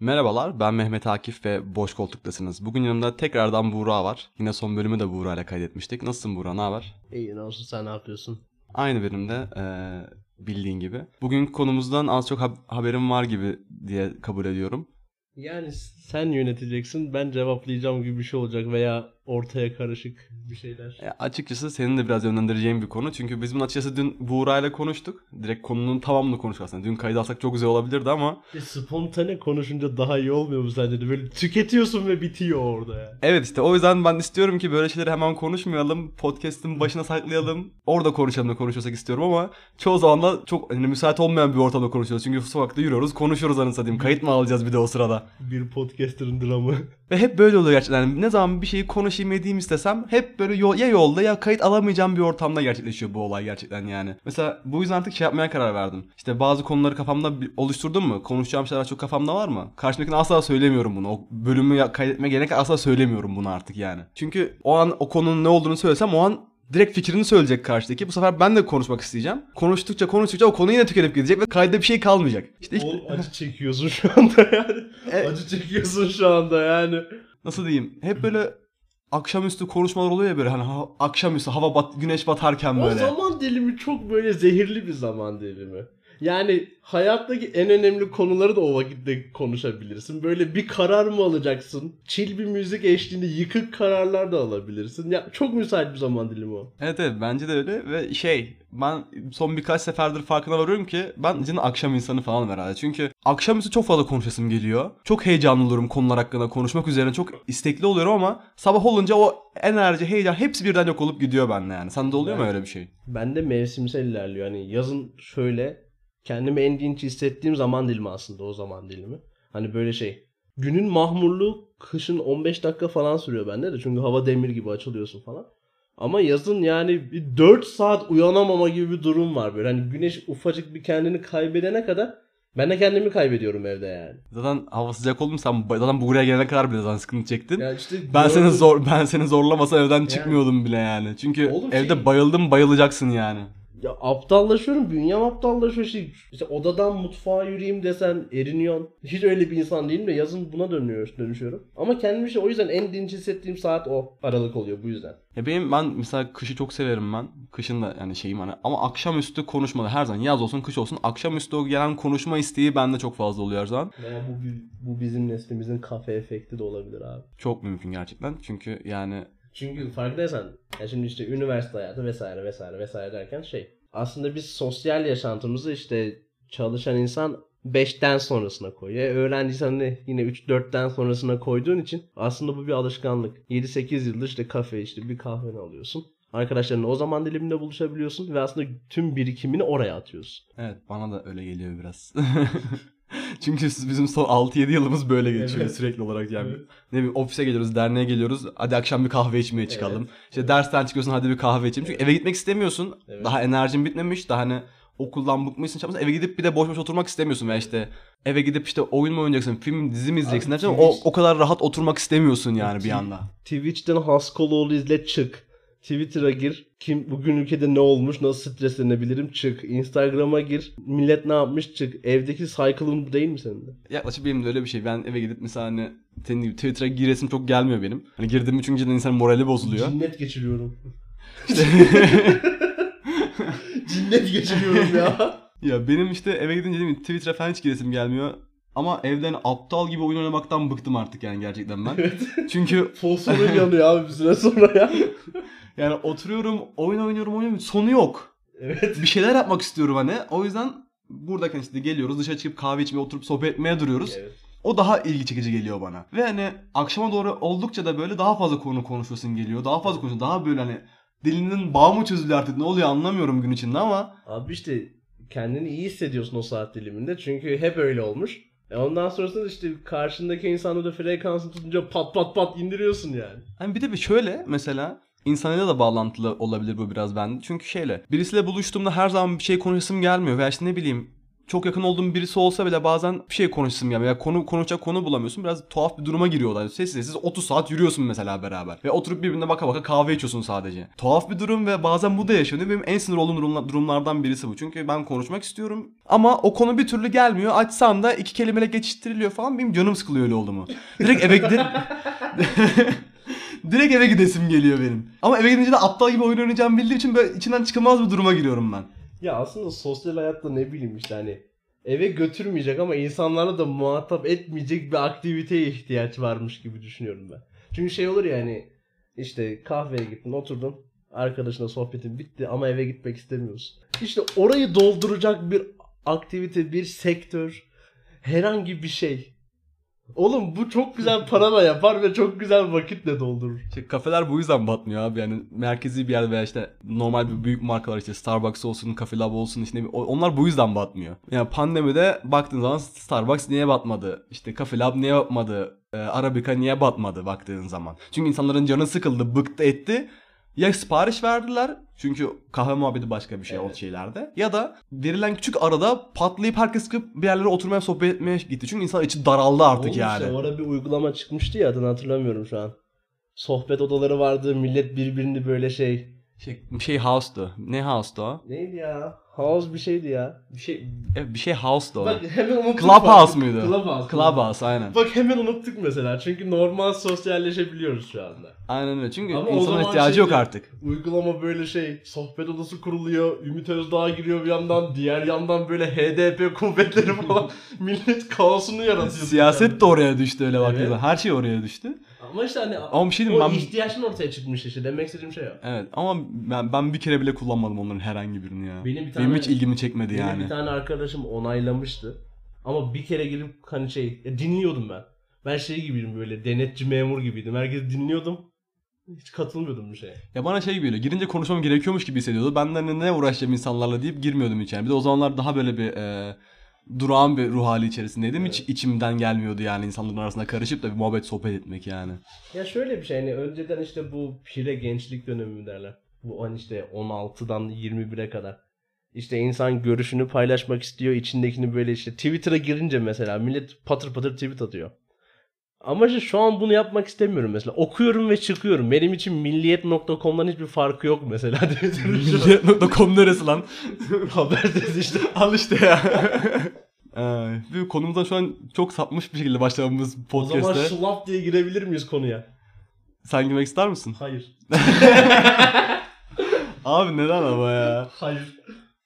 Merhabalar, ben Mehmet Akif ve Boş Koltuk'tasınız. Bugün yanımda tekrardan Buğra var. Yine son bölümü de Buğra ile kaydetmiştik. Nasılsın Buğra, ne haber? İyi ne olsun sen ne yapıyorsun? Aynı benim de eee, bildiğin gibi. Bugün konumuzdan az çok hab- haberim var gibi diye kabul ediyorum. Yani sen yöneteceksin ben cevaplayacağım gibi bir şey olacak veya ortaya karışık bir şeyler. E, açıkçası senin de biraz yönlendireceğin bir konu. Çünkü biz bunu açıkçası dün Buğra ile konuştuk. Direkt konunun tamamını konuştuk aslında. Dün kaydı alsak çok güzel olabilirdi ama E, spontane konuşunca daha iyi olmuyor mu sence de? Böyle tüketiyorsun ve bitiyor orada ya. Evet işte o yüzden ben istiyorum ki böyle şeyleri hemen konuşmayalım. Podcast'ın başına saklayalım. Orada konuşalım da konuşursak istiyorum ama çoğu zaman da çok hani, müsait olmayan bir ortamda konuşuyoruz. Çünkü sokakta yürüyoruz, konuşuyoruz anasını satayım. Kayıt mı alacağız bir de o sırada? Bir podcaster'ın dramı. Ve hep böyle oluyor gerçekten. Ne zaman bir şeyi konuşayım edeyim istesem hep böyle yol, ya yolda ya kayıt alamayacağım bir ortamda gerçekleşiyor bu olay gerçekten yani. Mesela bu yüzden artık şey yapmaya karar verdim. İşte bazı konuları kafamda oluşturdum mu? Konuşacağım şeyler çok kafamda var mı? Karşımdakine asla söylemiyorum bunu. O bölümü gelene kadar asla söylemiyorum bunu artık yani. Çünkü o an o konunun ne olduğunu söylesem o an direkt fikrini söyleyecek karşıdaki. Bu sefer ben de konuşmak isteyeceğim. Konuştukça konuştukça o konu yine tükenip gidecek ve kayda bir şey kalmayacak. İşte ilk- O acı çekiyorsun şu anda yani. E- Acı çekiyorsun şu anda yani. nasıl diyeyim? Hep böyle akşamüstü konuşmalar oluyor ya böyle hani ha- akşamüstü hava bat güneş batarken O böyle. zaman dilimi çok böyle zehirli bir zaman dilimi. Yani hayattaki en önemli konuları da o vakitte konuşabilirsin. Böyle bir karar mı alacaksın? Chill bir müzik eşliğinde yıkık kararlar da alabilirsin. Ya çok müsait bir zaman dilimi o. Evet evet bence de öyle ve şey ben son birkaç seferdir farkına varıyorum ki ben cidden akşam insanı falan herhalde. Çünkü akşamüstü çok fazla konuşasım geliyor. Çok heyecanlı olurum konular hakkında konuşmak üzerine çok istekli oluyorum ama sabah olunca o enerji, heyecan hepsi birden yok olup gidiyor bende yani. Sende oluyor mu Evet. öyle bir şey? Bende mevsimsel ilerliyor. Hani yazın şöyle kendimi en dinç hissettiğim zaman dilimi aslında o zaman dilimi. Hani böyle şey. Günün mahmurluğu kışın 15 dakika falan sürüyor bende de. Çünkü hava demir gibi açılıyorsun falan. Ama yazın yani bir 4 saat uyanamama gibi bir durum var böyle. Hani güneş ufacık bir kendini kaybedene kadar ben de kendimi kaybediyorum evde yani. Zaten hava sıcak oldu mu sen zaten buraya gelene kadar bile zaten sıkıntı çektin. Ya işte Ben seni gördüm- zor ben seni zorlamasam evden çıkmıyordum bile yani. Çünkü Oğlum evde şey- bayıldım bayılacaksın yani. Ya aptallaşıyorum. Bünyem aptallaşıyor. İşte, işte odadan mutfağa yürüyeyim desen eriniyorsun. Hiç öyle bir insan değilim de yazın buna dönüyor, dönüşüyorum. Ama kendimi işte o yüzden en dinç hissettiğim saat o aralık oluyor bu yüzden. Ya benim ben mesela kışı çok severim ben. Kışın da yani şeyim hani ama akşamüstü konuşmalı her zaman yaz olsun kış olsun akşamüstü o gelen konuşma isteği bende çok fazla oluyor her zaman. Veya bu, bu bizim neslimizin kafe efekti de olabilir abi. Çok mümkün gerçekten. Çünkü yani Çünkü farkındaysan ya şimdi işte üniversite hayatı vesaire vesaire vesaire derken şey aslında biz sosyal yaşantımızı işte çalışan insan 5'ten sonrasına koyuyor. E, öğrenciysen de yine 3-4'ten sonrasına koyduğun için aslında bu bir alışkanlık. 7-8 yıldır işte kafe işte bir kahveni alıyorsun. Arkadaşlarınla o zaman diliminde buluşabiliyorsun ve aslında tüm birikimini oraya atıyorsun. evet bana da öyle geliyor biraz. Çünkü bizim son 6-7 yılımız böyle geçiyor Evet. sürekli olarak yani. Evet. Ne bileyim ofise geliyoruz, derneğe geliyoruz. Hadi akşam bir kahve içmeye çıkalım. İşte dersten çıkıyorsun hadi bir kahve içelim. Çünkü eve gitmek istemiyorsun. Evet. Daha enerjin bitmemiş. Daha hani okuldan bıkmışsın. yapmışsın. Eve gidip bir de boş boş oturmak istemiyorsun. Veya işte eve gidip işte oyun mu oynayacaksın, film, dizi mi izleyeceksin Abi derken o, Twitch- o kadar rahat oturmak istemiyorsun yani bir anda. Twitch'ten Haskoloğlu izle çık. Twitter'a gir. Kim bugün ülkede ne olmuş? Nasıl streslenebilirim? Çık. Instagram'a gir. Millet ne yapmış? Çık. Evdeki cycle'ın bu değil mi senin de? Yaklaşık benim de öyle bir şey. Ben eve gidip mesela hani senin gibi Twitter'a giresim çok gelmiyor benim. Hani girdim mi çünkü cidden insanın morali bozuluyor. Cinnet geçiriyorum. Cinnet geçiriyorum ya. Ya benim işte eve gidince değil mi, Twitter'a falan hiç giresim gelmiyor. Ama evden aptal gibi oyun oynamaktan bıktım artık yani gerçekten ben. Evet. Çünkü Fosforun yanıyor abi bir süre sonra ya. yani oturuyorum, oyun oynuyorum, oynuyorum. Sonu yok. Evet. Bir şeyler yapmak istiyorum hani. O yüzden buradayken işte geliyoruz dışarı çıkıp kahve içmeye oturup sohbet etmeye duruyoruz. evet. O daha ilgi çekici geliyor bana. Ve hani akşama doğru oldukça da böyle daha fazla konu konuşuyorsun geliyor. Daha fazla konuşuyorsun. Daha böyle hani dilinin bağı mı çözülüyor artık ne oluyor anlamıyorum gün içinde ama Abi işte kendini iyi hissediyorsun o saat diliminde. Çünkü hep öyle olmuş. E ondan sonrasında işte karşındaki insanı da frekansını tutunca pat pat pat indiriyorsun yani. Hani bir de bir şöyle mesela insanıyla da bağlantılı olabilir bu biraz bende. Çünkü şeyle birisiyle buluştuğumda her zaman bir şey konuşasım gelmiyor. Veya işte ne bileyim çok yakın olduğum birisi olsa bile bazen bir şey konuşsun ya veya konu konuşacak konu bulamıyorsun. Biraz tuhaf bir duruma giriyorlar. Sessiz sessiz 30 saat yürüyorsun mesela beraber. Ve oturup birbirine baka baka kahve içiyorsun sadece. Tuhaf bir durum ve bazen bu da yaşanıyor. Benim en sinir olduğum durumla- durumlardan birisi bu. Çünkü ben konuşmak istiyorum. Ama o konu bir türlü gelmiyor. Açsam da iki kelimeyle geçiştiriliyor falan. Benim canım sıkılıyor öyle oldu mu. Direkt eve gidip... Direkt eve gidesim geliyor benim. Ama eve gidince de aptal gibi oyun oynayacağımı bildiğim için böyle içinden çıkılmaz bir duruma giriyorum ben. Ya aslında sosyal hayatta ne bileyim işte hani eve götürmeyecek ama insanlarla da muhatap etmeyecek bir aktiviteye ihtiyaç varmış gibi düşünüyorum ben. Çünkü şey olur ya hani işte kahveye gittin oturdun arkadaşına sohbetin bitti ama eve gitmek istemiyorsun. İşte orayı dolduracak bir aktivite, bir sektör, herhangi bir şey. Oğlum bu çok güzel para da yapar ve çok güzel vakitle doldurur. İşte kafeler bu yüzden batmıyor abi yani merkezi bir yer veya işte normal bir büyük markalar işte Starbucks olsun, Cafe Lab olsun işte onlar bu yüzden batmıyor. Yani pandemide baktığın zaman Starbucks niye batmadı? İşte Cafe Lab niye batmadı? Ee, Arabica niye batmadı baktığın zaman? Çünkü insanların canı sıkıldı, bıktı etti. Ya sipariş verdiler çünkü kahve muhabbeti başka bir şey o Evet. şeylerde. Ya da verilen küçük arada patlayıp herkes çıkıp bir yerlere oturmaya sohbet etmeye gitti. Çünkü insan içi daraldı artık Oğlum yani. orada bir uygulama çıkmıştı ya adını hatırlamıyorum şu an. Sohbet odaları vardı millet birbirini böyle şey. Şey, şey house'du. Ne house'du o? Neydi ya? House bir şeydi ya. Bir şey evet, bir şey house'du o. Bak hemen unuttuk. Clubhouse muydu? Clubhouse. Clubhouse aynen. Bak hemen unuttuk mesela. Çünkü normal sosyalleşebiliyoruz şu anda. Aynen öyle. Çünkü Ama zaman ihtiyacı şey yok artık. Uygulama böyle şey sohbet odası kuruluyor. Ümit Özdağ giriyor bir yandan. Diğer yandan böyle HDP kuvvetleri falan. millet kaosunu yaratıyor. Siyaset de oraya düştü öyle Evet. zaman. Her şey oraya düştü. Ama işte hani Ama bir şey diyeyim o ben- ihtiyaçın ortaya çıkmış işte. Demek istediğim şey o. Evet ama ben, ben bir kere bile kullanmadım onların herhangi birini ya. Benim bir tane- hiç ilgimi çekmedi Benim yani. bir tane arkadaşım onaylamıştı. Ama bir kere girip hani şey ya dinliyordum ben. Ben şey gibiydim böyle denetçi memur gibiydim. Herkesi dinliyordum. Hiç katılmıyordum bir şeye. Ya bana şey geliyor. Girince konuşmam gerekiyormuş gibi hissediyordu. Ben de hani ne uğraşacağım insanlarla deyip girmiyordum içeri. Bir de o zamanlar daha böyle bir e, durağan bir ruh hali içerisindeydim. Hiç içimden gelmiyordu yani insanların arasında karışıp da bir muhabbet sohbet etmek yani. Ya şöyle bir şey hani önceden işte bu pire gençlik dönemi mi derler. Bu hani işte 16'dan 21'e kadar. İşte insan görüşünü paylaşmak istiyor. içindekini böyle işte Twitter'a girince mesela millet patır patır tweet atıyor. Ama işte şu an bunu yapmak istemiyorum mesela. Okuyorum ve çıkıyorum. Benim için milliyet.com'dan hiçbir farkı yok mesela. Milliyet.com neresi lan? Haber sitesi işte. Al işte ya. Bir konumuzdan şu an çok sapmış bir şekilde başlamamız O zaman podcast'te. şılap diye girebilir miyiz konuya? Sen girmek ister misin? Hayır. Abi neden ama ya? Hayır.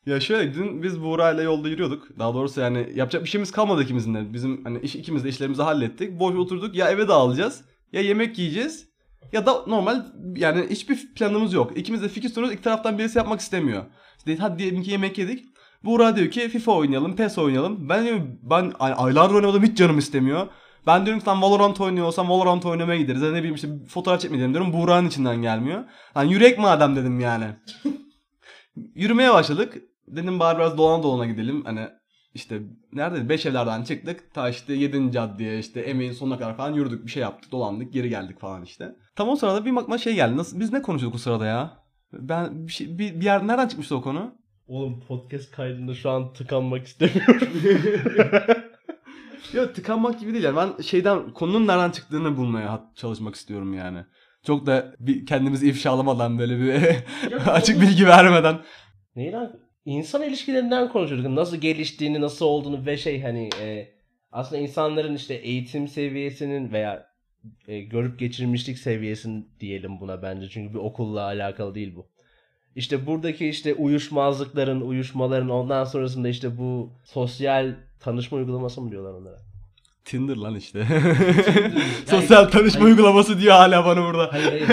Ya şöyle dün biz Buğra'yla yolda yürüyorduk. Daha doğrusu yani yapacak bir şeyimiz kalmadı ikimizin de. Bizim hani iş, ikimiz de işlerimizi hallettik. Boş oturduk. Ya eve dağılacağız. Ya yemek yiyeceğiz. Ya da normal yani hiçbir planımız yok. İkimiz de fikir sunuyoruz. İki taraftan birisi yapmak istemiyor. İşte hadi diyelim ki yemek yedik. Buğra diyor ki FIFA oynayalım, PES oynayalım. Ben diyorum ben ay- aylardır oynamadım hiç canım istemiyor. Ben diyorum ki sen Valorant oynuyorsan Valorant oynamaya gideriz. Ya ne bileyim işte fotoğraf çekmeye gidelim diyorum. Buğra'nın içinden gelmiyor. Lan yürek madem dedim yani. Yürümeye başladık. Dedim bari biraz dolana dolana gidelim. Hani işte nerede? Beş evlerden çıktık. Ta işte 7. caddeye işte emeğin sonuna kadar falan yürüdük. Bir şey yaptık. Dolandık. Geri geldik falan işte. Tam o sırada bir bakma şey geldi. Nasıl, biz ne konuşuyorduk o sırada ya? Ben bir, şey, bir, bir yer nereden çıkmıştı o konu? Oğlum podcast kaydında şu an tıkanmak istemiyorum. Yok tıkanmak gibi değil yani. Ben şeyden konunun nereden çıktığını bulmaya çalışmak istiyorum yani. Çok da bir kendimizi ifşalamadan böyle bir açık bilgi vermeden. Neyi lan? İnsan ilişkilerinden konuşuyorduk. Nasıl geliştiğini, nasıl olduğunu ve şey hani e, aslında insanların işte eğitim seviyesinin veya e, görüp geçirmişlik seviyesinin diyelim buna bence. Çünkü bir okulla alakalı değil bu. İşte buradaki işte uyuşmazlıkların, uyuşmaların ondan sonrasında işte bu sosyal tanışma uygulaması mı diyorlar onlara? Tinder lan işte. Sosyal tanışma hayır. uygulaması diyor hala bana burada. Hayır hayır.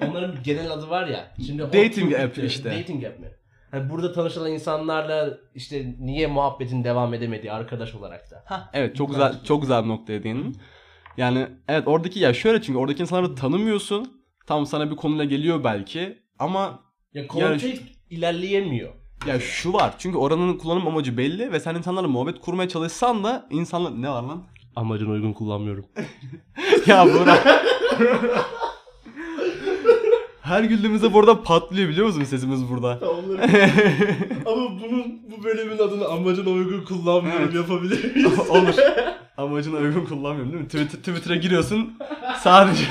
Onların genel adı var ya. Şimdi Dating app işte. Dating app mi? Hani burada tanışılan insanlarla işte niye muhabbetin devam edemediği arkadaş olarak da. Evet çok güzel çok güzel bir noktaya değindin. Yani evet oradaki ya şöyle çünkü oradaki insanları tanımıyorsun. Tam sana bir konuyla geliyor belki ama Ya kontek ilerleyemiyor. ya şu var. Çünkü oranın kullanım amacı belli ve sen insanlarla muhabbet kurmaya çalışsan da insanlar ne var lan? Amacına uygun kullanmıyorum. ya Burak. Her güldüğümüzde burada patlıyor biliyor musun sesimiz burada? Ama bunun bu bölümün adını amacına uygun kullanmıyorum Evet. yapabilir miyiz? Olur. Amacına uygun kullanmıyorum değil mi? Twitter, Twitter'a giriyorsun sadece.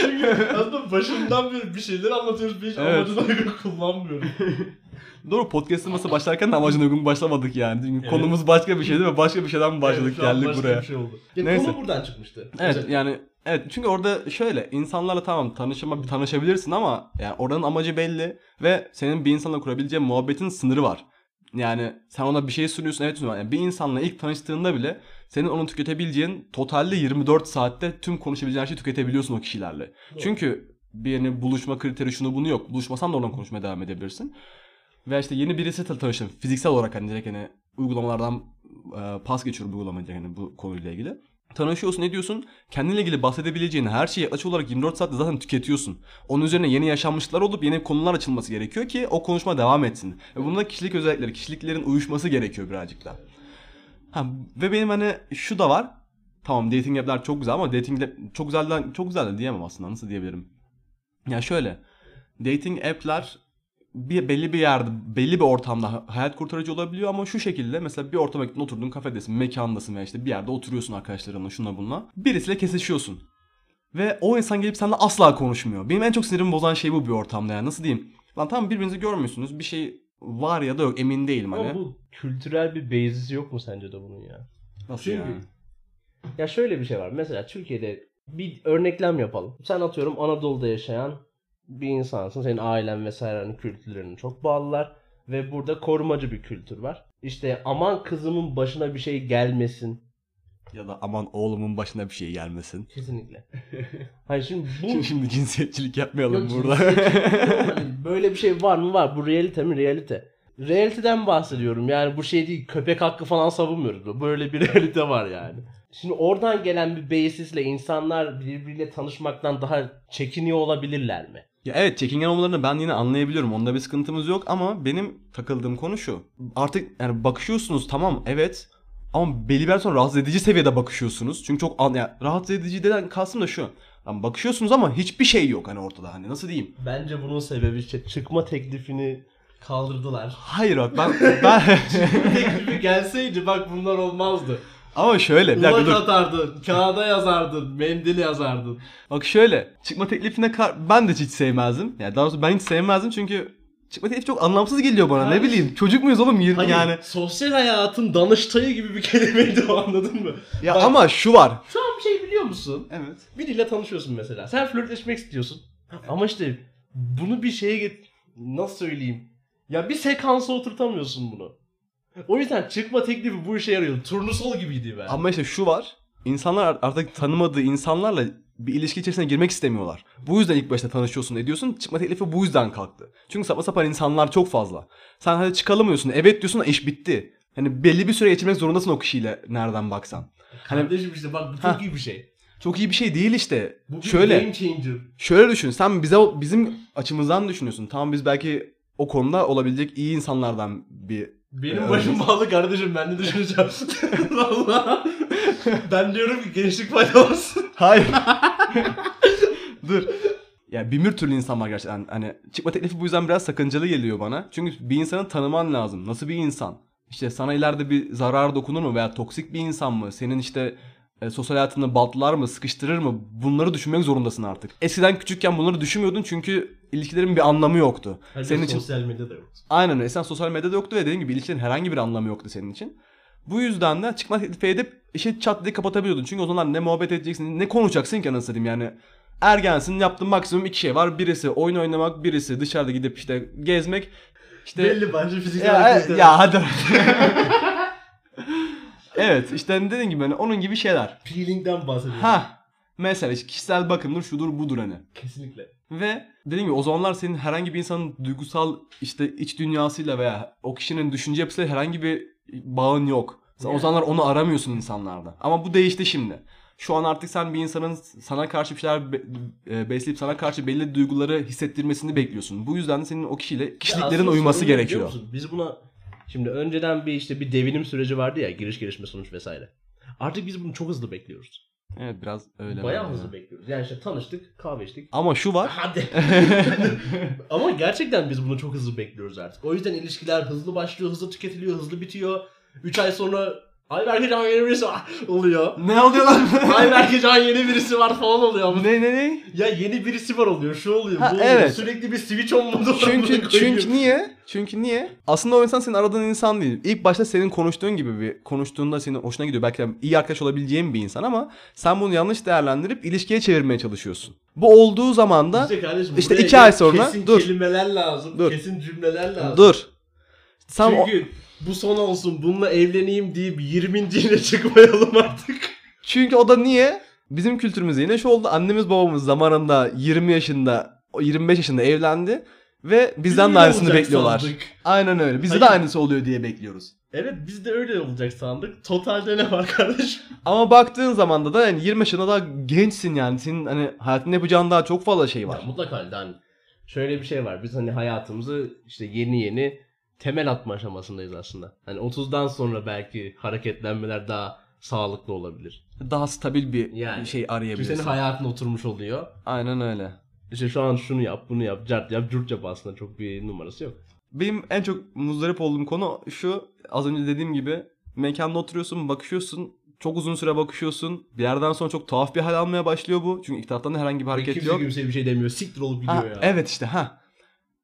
Çünkü aslında başından beri bir şeyler anlatıyoruz. Bir hiç Evet. amacına uygun kullanmıyorum. Doğru podcast'ın masa başlarken de amacına uygun başlamadık yani. Çünkü Evet. konumuz başka bir şeydi ve başka bir şeyden başladık Evet, şu an geldik başka buraya. Bir şey oldu. Ya, Neyse. Konu buradan çıkmıştı. Evet yani evet çünkü orada şöyle insanlarla tamam tanışma tanışabilirsin ama yani oranın amacı belli ve senin bir insanla kurabileceğin muhabbetin sınırı var. Yani sen ona bir şey sunuyorsun evet sunuyorsun. Yani bir insanla ilk tanıştığında bile senin onu tüketebileceğin totalde 24 saatte tüm konuşabileceğin şeyi tüketebiliyorsun o kişilerle. Çünkü bir yeni buluşma kriteri şunu bunu yok. Buluşmasan da oradan konuşmaya devam edebilirsin. Ve işte yeni birisi tanıştın. Fiziksel olarak hani direkt hani uygulamalardan e, pas geçiyorum uygulamayı hani bu konuyla ilgili. Tanışıyorsun ne diyorsun? Kendinle ilgili bahsedebileceğin her şeyi açık olarak 24 saatte zaten tüketiyorsun. Onun üzerine yeni yaşanmışlıklar olup yeni konular açılması gerekiyor ki o konuşma devam etsin. Ve bunda kişilik özellikleri, kişiliklerin uyuşması gerekiyor birazcık da. Ha, ve benim hani şu da var. Tamam dating app'ler çok güzel ama dating app çok güzel de, çok güzel de diyemem aslında. Nasıl diyebilirim? Ya şöyle. Dating app'ler bir belli bir yerde, belli bir ortamda hayat kurtarıcı olabiliyor ama şu şekilde mesela bir ortama gittin oturdun kafedesin, mekandasın veya işte bir yerde oturuyorsun arkadaşlarınla şuna bununla. Birisiyle kesişiyorsun. Ve o insan gelip seninle asla konuşmuyor. Benim en çok sinirimi bozan şey bu bir ortamda yani. Nasıl diyeyim? Lan tamam birbirinizi görmüyorsunuz. Bir şey var ya da yok emin değilim hani. Ama bu kültürel bir basis yok mu sence de bunun ya? Nasıl Çünkü- yani? Ya şöyle bir şey var. Mesela Türkiye'de bir örneklem yapalım. Sen atıyorum Anadolu'da yaşayan bir insansın. Senin ailen vesaire hani kültürlerine çok bağlılar. Ve burada korumacı bir kültür var. İşte aman kızımın başına bir şey gelmesin. Ya da aman oğlumun başına bir şey gelmesin. Kesinlikle. hani şimdi bu... Şimdi, şimdi cinsiyetçilik yapmayalım Yok, burada. cinsiyetçilik. Hani böyle bir şey var mı? Var. Bu realite mi? Realite. Realiteden bahsediyorum. Yani bu şey değil. Köpek hakkı falan savunmuyoruz. Böyle bir realite var yani. Şimdi oradan gelen bir basisle insanlar birbiriyle tanışmaktan daha çekiniyor olabilirler mi? Ya evet çekingen olmalarını ben yine anlayabiliyorum. Onda bir sıkıntımız yok ama benim takıldığım konu şu. Artık yani bakışıyorsunuz tamam evet ama belli bir sonra rahatsız edici seviyede bakışıyorsunuz. Çünkü çok an, yani rahatsız edici deden kastım da şu. Yani bakışıyorsunuz ama hiçbir şey yok hani ortada hani nasıl diyeyim? Bence bunun sebebi işte çıkma teklifini kaldırdılar. Hayır bak ben, ben teklifi gelseydi bak bunlar olmazdı. Ama şöyle bir dakika dur. atardın, kağıda yazardın, mendil yazardın. Bak şöyle çıkma teklifine kar- ben de hiç sevmezdim. Yani daha doğrusu ben hiç sevmezdim çünkü çıkma teklifi çok anlamsız geliyor bana. Ne bileyim çocuk muyuz oğlum Yir- Hayır, yani. sosyal hayatın danıştayı gibi bir kelimeydi o anladın mı? Ya Bak- ama şu var. Şu an bir şey biliyor musun? Evet. Biriyle tanışıyorsun mesela. Sen flörtleşmek istiyorsun. Ama işte bunu bir şeye get... Nasıl söyleyeyim? Ya bir sekansa oturtamıyorsun bunu. O yüzden çıkma teklifi bu işe yarıyor. Turnusol gibiydi ben. Ama işte şu var. İnsanlar artık tanımadığı insanlarla bir ilişki içerisine girmek istemiyorlar. Bu yüzden ilk başta tanışıyorsun ediyorsun. Çıkma teklifi bu yüzden kalktı. Çünkü saçma sapan insanlar çok fazla. Sen hadi çıkalım diyorsun. Evet diyorsun da iş bitti. Hani belli bir süre geçirmek zorundasın o kişiyle nereden baksan. Hani Kardeşim işte bak bu çok Ha. iyi bir şey. çok iyi bir şey değil işte. Bu bir Şöyle. game changer. Şöyle düşün. Sen bize bizim açımızdan düşünüyorsun. Tamam biz belki o konuda olabilecek iyi insanlardan bir Benim Evet. başım bağlı kardeşim ben de düşüneceğim. Valla. ben diyorum ki gençlik faydalansın. Hayır. Dur. Ya bir mür türlü insan var gerçekten. Hani çıkma teklifi bu yüzden biraz sakıncalı geliyor bana. Çünkü bir insanı tanıman lazım. Nasıl bir insan? İşte sana ileride bir zarar dokunur mu veya toksik bir insan mı? Senin işte e, sosyal hayatını baltlar mı, sıkıştırır mı? Bunları düşünmek zorundasın artık. Eskiden küçükken bunları düşünmüyordun çünkü ilişkilerin bir anlamı yoktu. senin için sosyal medyada yoktu. Aynen öyle. Eskiden sosyal medyada yoktu ve dediğim gibi ilişkilerin herhangi bir anlamı yoktu senin için. Bu yüzden de çıkma teklifi edip işi çat diye kapatabiliyordun. Çünkü o zaman ne muhabbet edeceksin, ne konuşacaksın ki anasını satayım yani. Ergensin yaptığın maksimum iki şey var. Birisi oyun oynamak, birisi dışarıda gidip işte gezmek. İşte Belli bence fiziksel ya, ya hadi. evet işte dediğim gibi hani onun gibi şeyler. Peeling'den bahsediyorum. Ha mesela işte kişisel bakımdır şudur budur hani. Kesinlikle. Ve dediğim gibi o zamanlar senin herhangi bir insanın duygusal işte iç dünyasıyla veya o kişinin düşünce yapısıyla herhangi bir bağın yok. Sen o Yani. zamanlar onu aramıyorsun insanlarda. Ama bu değişti şimdi. Şu an artık sen bir insanın sana karşı bir şeyler be- e, besleyip sana karşı belli duyguları hissettirmesini bekliyorsun. Bu yüzden de senin o kişiyle kişiliklerin uyuması gerekiyor. musun? Biz buna şimdi önceden bir işte bir devinim süreci vardı ya giriş gelişme sonuç vesaire. Artık biz bunu çok hızlı bekliyoruz. Evet biraz öyle. Bayağı hızlı bekliyoruz. Yani işte tanıştık, kahve içtik. Ama şu var. Hadi. Ama gerçekten biz bunu çok hızlı bekliyoruz artık. O yüzden ilişkiler hızlı başlıyor, hızlı tüketiliyor, hızlı bitiyor. 3 ay sonra ay belki can yeni birisi var oluyor. ne oluyor lan? ay belki can yeni birisi var falan oluyor. ne ne ne? Ya yeni birisi var oluyor, şu oluyor, Ha, bu oluyor. evet. Sürekli bir switch on modu. Çünkü çünkü niye? Çünkü niye? Aslında o insan senin aradığın insan değil. İlk başta senin konuştuğun gibi bir konuştuğunda senin hoşuna gidiyor. Belki de iyi arkadaş olabileceğin bir insan ama sen bunu yanlış değerlendirip ilişkiye çevirmeye çalışıyorsun. Bu olduğu zaman da İşte kardeşim İşte iki ay sonra- kesin dur. kelimeler lazım, Dur. kesin cümleler lazım. dur. Sen o- Çünkü bu son olsun, bununla evleneyim deyip 20. çıkmayalım artık. Çünkü o da niye? Bizim kültürümüzde yine şu oldu. Annemiz babamız zamanında 20 yaşında, o 25 yaşında evlendi ve bizden de aynısını olacak bekliyorlar. sandık. Aynen öyle. Bizde de Hayır. aynısı oluyor diye bekliyoruz. Evet biz de öyle olacak sandık. Totalde ne var kardeşim? Ama baktığın zaman da da yani 20 yaşında daha gençsin yani. Senin hani hayatında yapacağın daha çok fazla şey var. Ya mutlaka öyle. hani şöyle bir şey var. Biz hani hayatımızı işte yeni yeni temel atma aşamasındayız aslında. Hani 30'dan sonra belki hareketlenmeler daha sağlıklı olabilir. Daha stabil bir Yani. şey Çünkü arayabilirsin. senin hayatın oturmuş oluyor. Aynen öyle. İşte şu an şunu yap, bunu yap, cart yap, cürt yap aslında çok bir numarası yok. Benim en çok muzdarip olduğum konu şu. Az önce dediğim gibi mekanda oturuyorsun, bakışıyorsun. Çok uzun süre bakışıyorsun. Bir yerden sonra çok tuhaf bir hal almaya başlıyor bu. Çünkü iki taraftan da herhangi bir hareket Kimse yok. kimseye bir şey demiyor. Siktir olup Ha, gidiyor ya. Evet işte ha.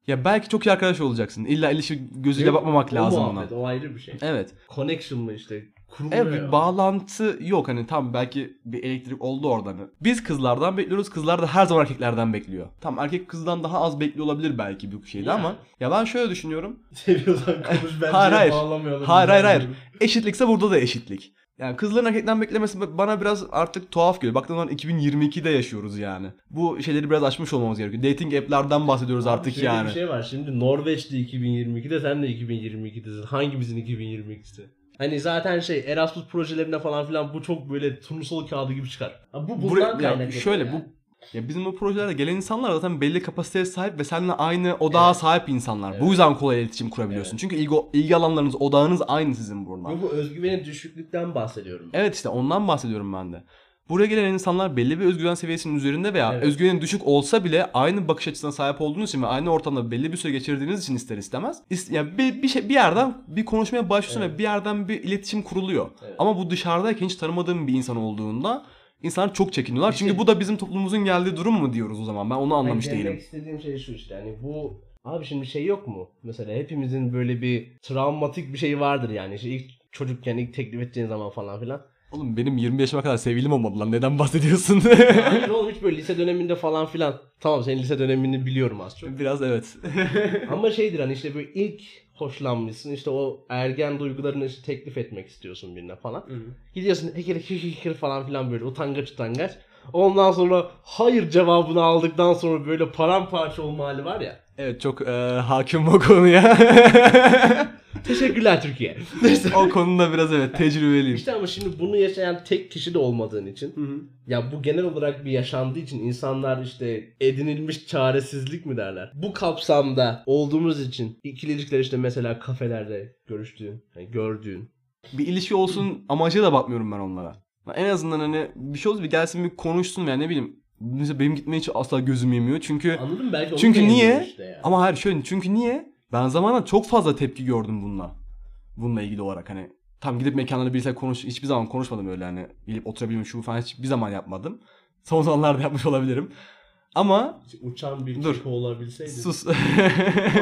Ya belki çok iyi arkadaş olacaksın. İlla ilişki gözüyle Yok, bakmamak o lazım ona. muhabbet, O ayrı bir şey. Evet. Connection mı işte? Kuruluyor Evet bir bağlantı yok hani tam belki bir elektrik oldu oradan. Biz kızlardan bekliyoruz. Kızlar da her zaman erkeklerden bekliyor. Tam erkek kızdan daha az bekliyor olabilir belki bir şeyde Yani. ama ya ben şöyle düşünüyorum. Seviyorsan konuş bence Hayır, hayır. bağlamayalım. Hayır, hayır, hayır. Eşitlikse burada da eşitlik. Yani kızların erkekten beklemesi bana biraz artık tuhaf geliyor. Baktığın zaman 2022'de yaşıyoruz yani. Bu şeyleri biraz aşmış olmamız gerekiyor. Dating app'lerden bahsediyoruz Abi artık şöyle yani. bir şey var. Şimdi Norveç'te 2022'de sen de 2022'desin. Hangimizin 2022'si? Hani zaten şey Erasmus projelerinde falan filan bu çok böyle turnusol kağıdı gibi çıkar. Ha, bu bundan ya kaynaklanıyor. şöyle yani. bu ya bizim bu projelerde gelen insanlar zaten belli kapasiteye sahip ve seninle aynı odağa Evet. sahip insanlar. Evet. Bu yüzden kolay iletişim kurabiliyorsun. Evet. Çünkü ilgi, ilgi alanlarınız, odağınız aynı sizin burada. Yo, bu özgüvenin düşüklükten bahsediyorum. Evet işte ondan bahsediyorum ben de. Buraya gelen insanlar belli bir özgüven seviyesinin üzerinde veya Evet. özgüvenin düşük olsa bile aynı bakış açısına sahip olduğunuz için ve aynı ortamda belli bir süre geçirdiğiniz için ister istemez is- ya bir, bir şey bir yerden bir konuşmaya başlıyorsun Evet. ve bir yerden bir iletişim kuruluyor. Evet. Ama bu dışarıdayken hiç tanımadığın bir insan olduğunda insanlar çok çekiniyorlar. İşte- Çünkü bu da bizim toplumumuzun geldiği durum mu diyoruz o zaman? Ben onu anlamış Hani değilim. İstediğim şey şu işte hani bu abi şimdi şey yok mu? Mesela hepimizin böyle bir travmatik bir şey vardır yani. İşte ilk çocukken ilk teklif edeceğin zaman falan filan. Oğlum benim 20 yaşıma kadar sevgilim olmadı lan. Neden bahsediyorsun? Hayır oğlum hiç böyle lise döneminde falan filan. Tamam senin lise dönemini biliyorum az çok. Biraz evet. Ama şeydir hani işte böyle ilk hoşlanmışsın işte o ergen duygularını işte teklif etmek istiyorsun birine falan. Gidiyorsun hekere hekere falan filan böyle utangaç utangaç. Ondan sonra hayır cevabını aldıktan sonra böyle paramparça olma hali var ya. evet çok e, hakim o konuya. Teşekkürler Türkiye. Neyse. o konuda biraz evet tecrübeliyim. İşte ama şimdi bunu yaşayan tek kişi de olmadığın için ya bu genel olarak bir yaşandığı için insanlar işte edinilmiş çaresizlik mi derler? Bu kapsamda olduğumuz için ikili ilişkiler işte mesela kafelerde görüştüğün, yani gördüğün. bir ilişki olsun amacıyla da bakmıyorum ben onlara. En azından hani bir şey olsun bir gelsin bir konuşsun veya ne bileyim. Mesela benim gitmeye hiç asla gözüm yemiyor. Çünkü Anladın mı? Belki Çünkü niye? Işte ya. ama hayır şöyle çünkü niye? Ben zamanla çok fazla tepki gördüm bununla. Bununla ilgili olarak hani tam gidip mekanlarda birisiyle konuş hiçbir zaman konuşmadım öyle hani gidip oturabilmek şu falan hiçbir zaman yapmadım. Son zamanlarda yapmış olabilirim. Ama Uçan bir Dur. keko olabilseydi. sus.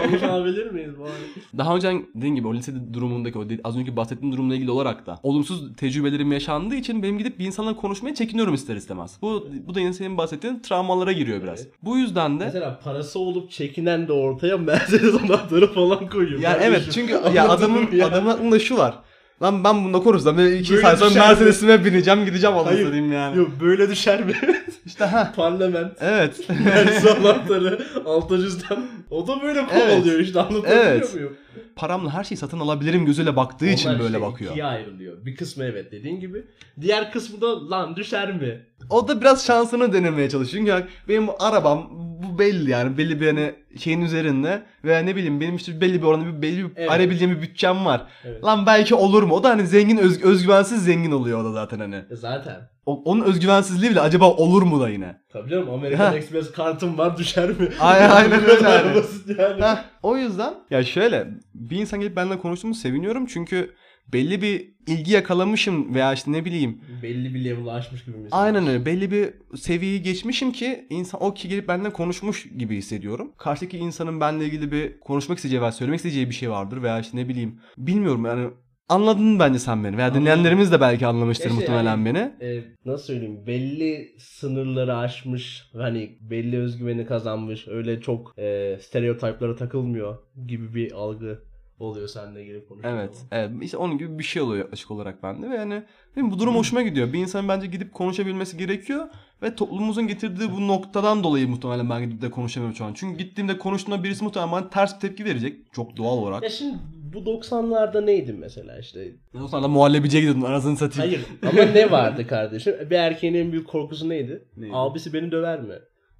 Konuşabilir miyiz arada? Daha önce dediğim gibi o lise durumundaki o az önceki bahsettiğim durumla ilgili olarak da olumsuz tecrübelerim yaşandığı için benim gidip bir insanla konuşmaya çekiniyorum ister istemez. Bu bu da yine senin bahsettiğin travmalara giriyor biraz. Evet. Bu yüzden de Mesela parası olup çekinen de ortaya Mercedes anahtarı falan koyuyor. yani Kardeşim, evet çünkü ya adamın mı ya? adamın aklında şu var. Lan ben bununla konuşsam ben iki Böyle saat sonra düşer mi? Mercedes'ime bineceğim gideceğim Hayır. anasını diyeyim yani. Yok böyle düşer mi? İşte ha. Parlament. Evet. Mercedes anahtarı altıncıdan. O da böyle kovalıyor işte anlatabiliyor Evet. muyum? Paramla her şeyi satın alabilirim gözüyle baktığı için Onlar böyle işte bakıyor. ikiye ayrılıyor. Bir kısmı evet dediğin gibi. Diğer kısmı da lan düşer mi? O da biraz şansını denemeye çalışıyor. Çünkü bak, benim arabam bu belli yani belli bir hani şeyin üzerinde veya ne bileyim benim işte belli bir oranda bir belli bir Evet. arayabileceğim bir bütçem var. Evet. Lan belki olur mu? O da hani zengin öz- özgüvensiz zengin oluyor o da zaten hani. E Zaten. O- onun özgüvensizliği bile acaba olur mu da yine? Tabii canım Amerikan Ha. Express kartım var düşer mi? Aynen- aynen Bu kadar öyle yani. basit yani. Heh, o yüzden ya şöyle bir insan gelip benimle konuştuğumu seviniyorum çünkü belli bir ilgi yakalamışım veya işte ne bileyim Belli bir level'ı aşmış gibi mesela. Aynen öyle. Belli bir seviyeyi geçmişim ki insan o kişi gelip benimle konuşmuş gibi hissediyorum. Karşıdaki insanın benimle ilgili bir konuşmak isteyeceği veya söylemek isteyeceği bir şey vardır veya işte ne bileyim bilmiyorum yani anladın bence sen beni veya Anladım. dinleyenlerimiz de belki anlamıştır Ya şey muhtemelen yani- beni. E, nasıl söyleyeyim belli sınırları aşmış hani belli özgüveni kazanmış öyle çok e, stereotiplara takılmıyor gibi bir algı oluyor seninle ilgili konuştuğun Evet, zaman. evet. İşte onun gibi bir şey oluyor yaklaşık olarak bende ve yani benim bu durum hoşuma gidiyor. Bir insanın bence gidip konuşabilmesi gerekiyor ve toplumumuzun getirdiği bu noktadan dolayı muhtemelen ben gidip de konuşamıyorum şu an. Çünkü gittiğimde konuştuğumda birisi muhtemelen bana ters bir tepki verecek. Çok doğal olarak. Ya şimdi bu 90'larda neydin mesela işte? O sırada muhallebiciye gidiyordun anasını satayım. Hayır ama ne vardı kardeşim? Bir erkeğin en büyük korkusu neydi? Neydi? Abisi beni döver mi?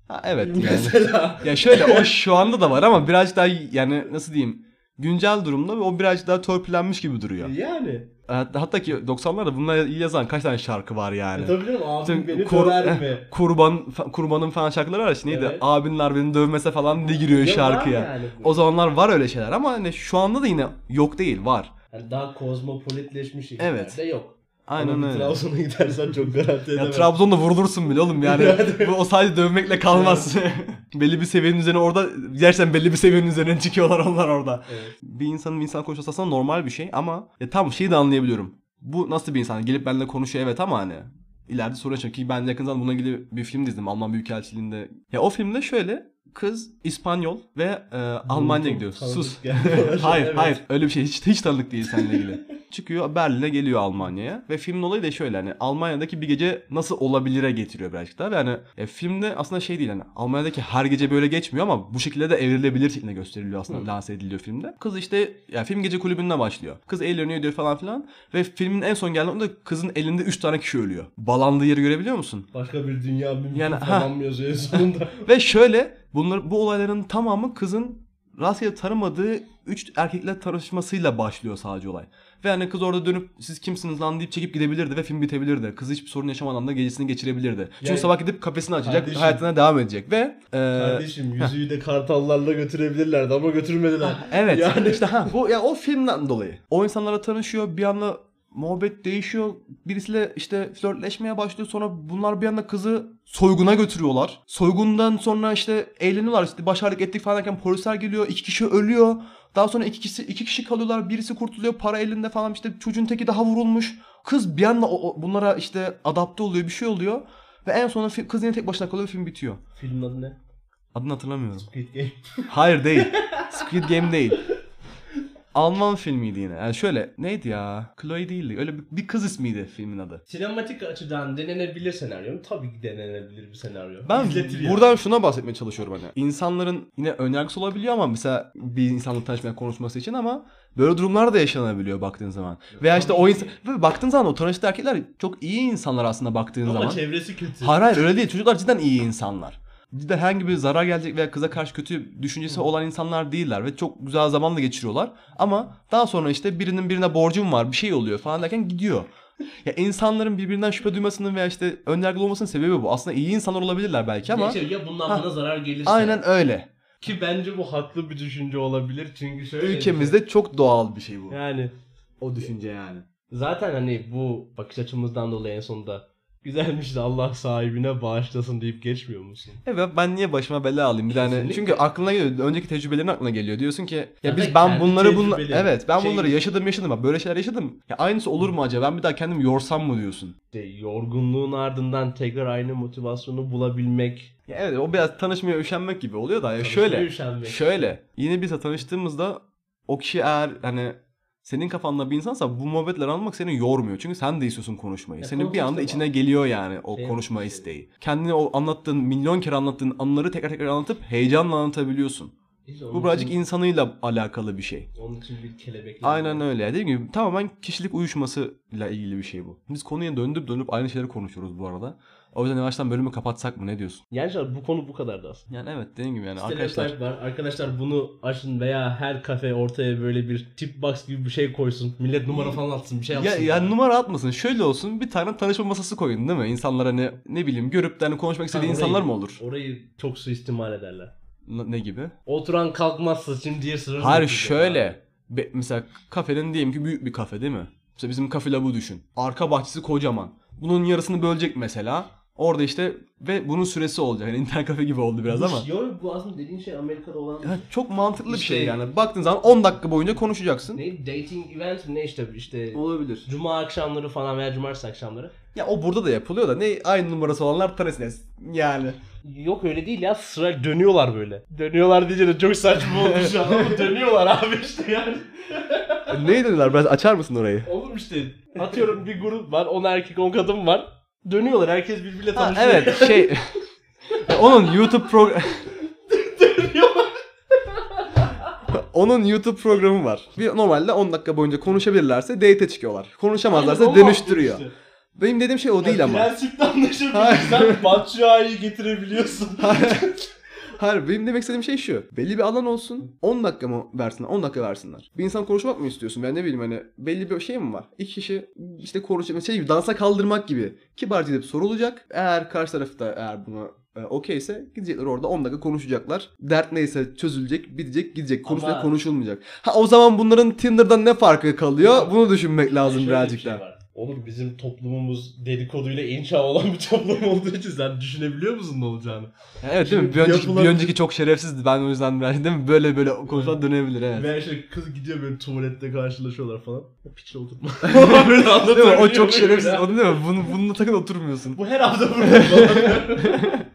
Ha, evet yani. Mesela. ya şöyle o şu anda da var ama birazcık daha yani nasıl diyeyim güncel durumda ve o birazcık daha törpülenmiş gibi duruyor. yani. Hatta, ki 90'larda bununla iyi yazan kaç tane şarkı var yani. E, tabii canım abim beni kur- döver mi? kurban kurbanın falan şarkıları var işte neydi? Evet. Abinler beni dövmese falan diye giriyor Ya şarkıya. yani. O zamanlar var öyle şeyler ama hani şu anda da yine yok değil var. Yani daha kozmopolitleşmiş Evet. yok. Aynen Ama öyle. Trabzon'a gidersen çok garanti Ya edemem. Trabzon'da vurulursun bile oğlum yani. bu o sadece dövmekle kalmaz. belli bir seviyenin üzerine orada gerçekten belli bir seviyenin üzerine çıkıyorlar onlar orada. Evet. Bir insanın bir insan konuşması aslında normal bir şey ama ya tam şeyi de anlayabiliyorum. Bu nasıl bir insan? Gelip benimle konuşuyor evet ama hani ileride sorun ki ben yakın zamanda bununla ilgili bir film de izledim Alman Büyükelçiliğinde. Ya o filmde şöyle kız İspanyol ve e, Almanya'ya gidiyor. Sus. hayır Evet. hayır öyle bir şey hiç hiç tanıdık değil seninle ilgili. Çıkıyor Berlin'e geliyor Almanya'ya ve filmin olayı da şöyle hani Almanya'daki bir gece nasıl olabilire getiriyor birazcık daha ve hani e, filmde aslında şey değil hani Almanya'daki her gece böyle geçmiyor ama bu şekilde de evrilebilir şeklinde gösteriliyor aslında lanse ediliyor filmde. Kız işte ya film gece kulübünde başlıyor. Kız eğleniyor diyor falan filan ve filmin en son geldiğinde kızın elinde 3 tane kişi ölüyor. Balandığı yeri görebiliyor musun? Başka bir dünya bir Yani, yani, ha. falan mı yazıyor sonunda? Ve şöyle bunlar bu olayların tamamı kızın rastgele tanımadığı üç erkekle tanışmasıyla başlıyor sadece olay. Ve hani kız orada dönüp siz kimsiniz lan deyip çekip gidebilirdi ve film bitebilirdi. Kız hiçbir sorun yaşamadan da gecesini geçirebilirdi. Çünkü Yani- sabah gidip kafesini açacak, Kardeşim- hayatına devam edecek ve e, Kardeşim yüzüğü de kartallarla götürebilirlerdi ama götürmediler. Evet. Yani işte ha bu ya o filmden dolayı. O insanlara tanışıyor bir anda muhabbet değişiyor. Birisiyle işte flörtleşmeye başlıyor. Sonra bunlar bir anda kızı soyguna götürüyorlar. Soygundan sonra işte eğleniyorlar. İşte başardık ettik falan derken polisler geliyor. iki kişi ölüyor. Daha sonra iki kişi, iki kişi kalıyorlar. Birisi kurtuluyor. Para elinde falan işte çocuğun teki daha vurulmuş. Kız bir anda o- o- bunlara işte adapte oluyor. Bir şey oluyor. Ve en sonunda kız yine tek başına kalıyor. Film bitiyor. Filmin adı ne? Adını hatırlamıyorum. Squid Game. Hayır değil. Squid Game değil. Alman filmiydi yine. Yani şöyle neydi ya? Chloe değildi. Öyle bir, bir kız ismiydi filmin adı. Sinematik açıdan denenebilir senaryo mu? Tabii ki denenebilir bir senaryo. Ben İzletir yani. buradan şuna bahsetmeye çalışıyorum hani. İnsanların yine önyargısı olabiliyor ama mesela bir insanla tanışmaya konuşması için ama böyle durumlar da yaşanabiliyor baktığın zaman. Veya işte o insan ve baktığın zaman o tanıştığı erkekler çok iyi insanlar aslında baktığın Ama zaman. çevresi kötü. Hayır hayır öyle değil. Çocuklar cidden iyi insanlar. Cidden herhangi bir zarar gelecek veya kıza karşı kötü düşüncesi olan insanlar değiller ve çok güzel zaman da geçiriyorlar. Ama daha sonra işte birinin birine borcum var bir şey oluyor falan derken gidiyor. Ya insanların birbirinden şüphe duymasının veya işte önyargılı olmasının sebebi bu. Aslında iyi insanlar olabilirler belki ama Neyse, ya bundan Ha. bana zarar gelirse. aynen öyle. Ki bence bu haklı bir düşünce olabilir. Çünkü şöyle Ülkemizde çok doğal bir şey bu. yani O düşünce yani. zaten hani bu bakış açımızdan dolayı en sonunda güzelmiş de Allah sahibine bağışlasın deyip geçmiyor musun? Evet ben niye başıma bela alayım bir tane. Çünkü aklına geliyor. Önceki tecrübelerin aklına geliyor. Diyorsun ki ya biz ben bunları bunla evet ben Şey- bunları yaşadım yaşadım. Bak böyle şeyler yaşadım. Ya aynısı olur mu acaba? Ben bir daha kendimi yorsam mı diyorsun? İşte yorgunluğun ardından tekrar aynı motivasyonu bulabilmek. Ya evet o biraz tanışmaya üşenmek gibi oluyor da ya Tanışmaya şöyle üşenmek. şöyle yeni bir tanıştığımızda o kişi eğer hani senin kafanda bir insansa bu muhabbetleri almak seni yormuyor. Çünkü sen de istiyorsun konuşmayı. Ya Senin bir anda da içine var. geliyor yani o Şey konuşma yapmak isteği. Kendini o anlattığın milyon kere anlattığın anları tekrar tekrar anlatıp heyecanla anlatabiliyorsun. Bu birazcık için, insanıyla alakalı bir şey. onun için bir kelebek. Aynen öyle. Dediğim gibi tamamen kişilik uyuşmasıyla ilgili bir şey bu. Biz konuya döndüp dönüp aynı şeyleri konuşuyoruz bu arada. O yüzden yavaştan bölümü kapatsak mı ne diyorsun? Gençler bu konu bu kadardı aslında. Yani evet dediğim gibi yani Arkadaşlar arkadaşlar. var. Arkadaşlar bunu açın veya her kafe ortaya böyle bir tip box gibi bir şey koysun. Millet numara falan atsın bir şey Ya, yapsın. ya numara atmasın. Şöyle olsun bir tane tanışma masası koyun değil mi? İnsanlar hani ne bileyim görüp de hani konuşmak istediği orayı- insanlar mı olur? Orayı çok suistimal ederler. N- ne gibi? Oturan kalkmazsa şimdi diğer sıra. Hayır şöyle. Be- mesela kafenin diyelim ki büyük bir kafe değil mi? Mesela bizim kafe labu düşün. Arka bahçesi kocaman. Bunun yarısını bölecek mesela. Orada işte ve bunun süresi olacak. Yani internet kafe gibi oldu biraz ama. Yok bu aslında dediğin şey Amerika'da olan Ya çok mantıklı bir İşte- şey yani. Baktığın zaman 10 dakika boyunca konuşacaksın. ne dating event mi ne işte işte Olabilir. cuma akşamları falan veya cumartesi akşamları. Ya o burada da yapılıyor da ne aynı numarası olanlar tanesi yani. Yok öyle değil ya sıra dönüyorlar böyle. Dönüyorlar diyince de çok saçma oldu şu an ama dönüyorlar abi işte yani. ne dediler? Biraz açar mısın orayı? Oğlum işte atıyorum bir grup var 10 erkek 10 kadın var. Dönüyorlar herkes birbiriyle Ha, tanışıyor. evet şey onun YouTube program Onun YouTube programı var. Bir normalde 10 dakika boyunca konuşabilirlerse date çıkıyorlar. Konuşamazlarsa Aynen, o dönüştürüyor. muhabbet işte. Benim dediğim şey o değil ama. Prensipte anlaşabilirsen Batshuayi'yi getirebiliyorsun. Hayır benim demek istediğim şey şu. Belli bir alan olsun. 10 dakika mı versinler? 10 dakika versinler. Bir insan konuşmak mı istiyorsun? Ben ne bileyim hani belli bir şey mi var? İki kişi işte konuşacak. Şey gibi dansa kaldırmak gibi. Kibarca gidip sorulacak. Eğer karşı tarafta eğer buna e, okeyse gidecekler orada 10 dakika konuşacaklar. Dert neyse çözülecek, bitecek, gidecek. Konuşulacak, Ama- konuşulmayacak. Ha o zaman bunların Tinder'dan ne farkı kalıyor? Bunu düşünmek lazım birazcık bir şey daha. var. Oğlum bizim toplumumuz dedikoduyla inşa olan bir toplum olduğu için sen düşünebiliyor musun ne olacağını? Evet değil mi? Bir önceki, bir yapılan- önceki çok şerefsizdi. Ben o yüzden biraz değil mi? Böyle böyle konuşmalar dönebilir evet. Veya işte kız gidiyor böyle tuvalette karşılaşıyorlar falan. O piçle oturma. böyle anlatıyor. O çok şerefsiz. O değil mi? Bunu, bununla takın oturmuyorsun. Bu her hafta burada.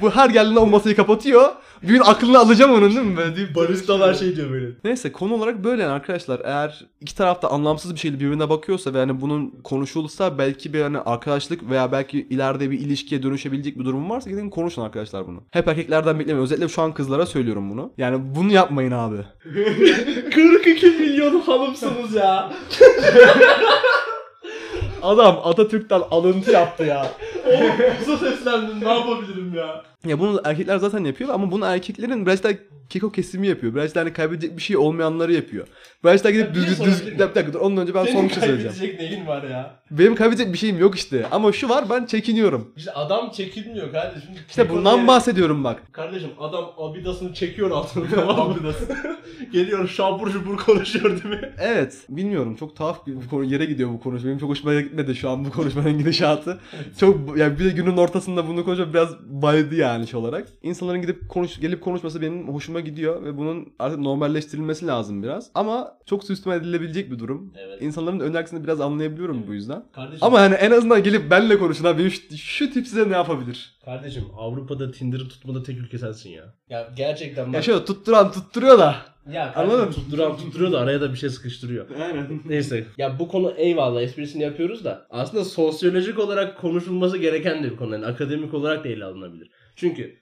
Bu her geldiğinde o masayı kapatıyor. Bir gün aklını alacağım onun değil mi? Böyle deyip Baristalar şey diyor böyle. Neyse konu olarak böyle yani arkadaşlar. Eğer iki tarafta anlamsız bir şekilde birbirine bakıyorsa ve hani bunun konuşulsa belki bir hani arkadaşlık veya belki ileride bir ilişkiye dönüşebilecek bir durum varsa gidin konuşun arkadaşlar bunu. Hep erkeklerden beklemeyin. Özellikle şu an kızlara söylüyorum bunu. Yani bunu yapmayın abi. 42 milyon hanımsınız ya. Adam Atatürk'ten alıntı yaptı ya. Oğlum kıza seslendim ne yapabilirim ya. Ya bunu erkekler zaten yapıyor ama bunu erkeklerin biraz daha keko kesimi yapıyor. Biraz daha hani kaybedecek bir şey olmayanları yapıyor. Biraz daha Ya gidip şey düz düz düz bir dakika dur ondan önce ben son bir şey söyleyeceğim. kaybedecek neyin var ya? Benim kaybedecek bir şeyim yok işte. Ama şu var ben çekiniyorum. İşte adam çekilmiyor kardeşim. İşte bundan bahsediyorum bak. Kardeşim adam abidasını çekiyor altına tamam mı? Geliyor şapur şupur konuşuyor değil mi? Evet. Bilmiyorum. Çok tuhaf bir konu yere gidiyor bu konuşma. Benim çok hoşuma gitmedi şu an bu konuşmanın gidişatı. Çok yani bir de günün ortasında bunu konuşmak biraz baydı yani şey olarak. İnsanların gidip konuş gelip konuşması benim hoşuma gidiyor ve bunun artık normalleştirilmesi lazım biraz. Ama çok suistimal edilebilecek bir durum. Evet. İnsanların önyargısını biraz anlayabiliyorum bu yüzden. Kardeşim, Ama hani en azından gelip benle konuşun abi şu, şu tip size ne yapabilir? kardeşim Avrupa'da Tinder'ı tutmada tek ülke sensin ya. Ya gerçekten bak. Ya şöyle tutturan tutturuyor da. Ya Anladın mı? tutturan tutturuyor da araya da bir şey sıkıştırıyor. Aynen. Neyse. Ya bu konu eyvallah esprisini yapıyoruz da aslında sosyolojik olarak konuşulması gereken de bir konu. Yani akademik olarak da ele alınabilir. Çünkü